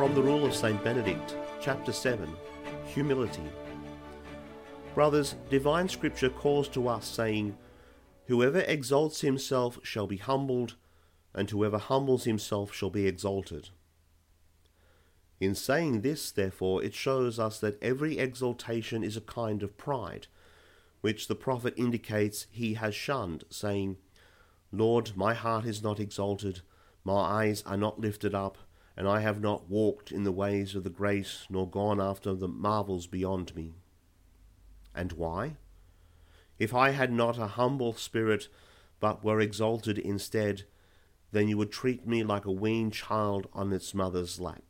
of St. Benedict, chapter 7 Humility. Brothers, divine scripture calls to us, saying, Whoever exalts himself shall be humbled, and whoever humbles himself shall be exalted. In saying this, therefore, it shows us that every exaltation is a kind of pride, which the prophet indicates he has shunned, saying, Lord, my heart is not exalted, my eyes are not lifted up, and I have not walked in the ways of the grace, nor gone after the marvels beyond me. And why? If I had not a humble spirit, but were exalted instead, then you would treat me like a weaned child on its mother's lap.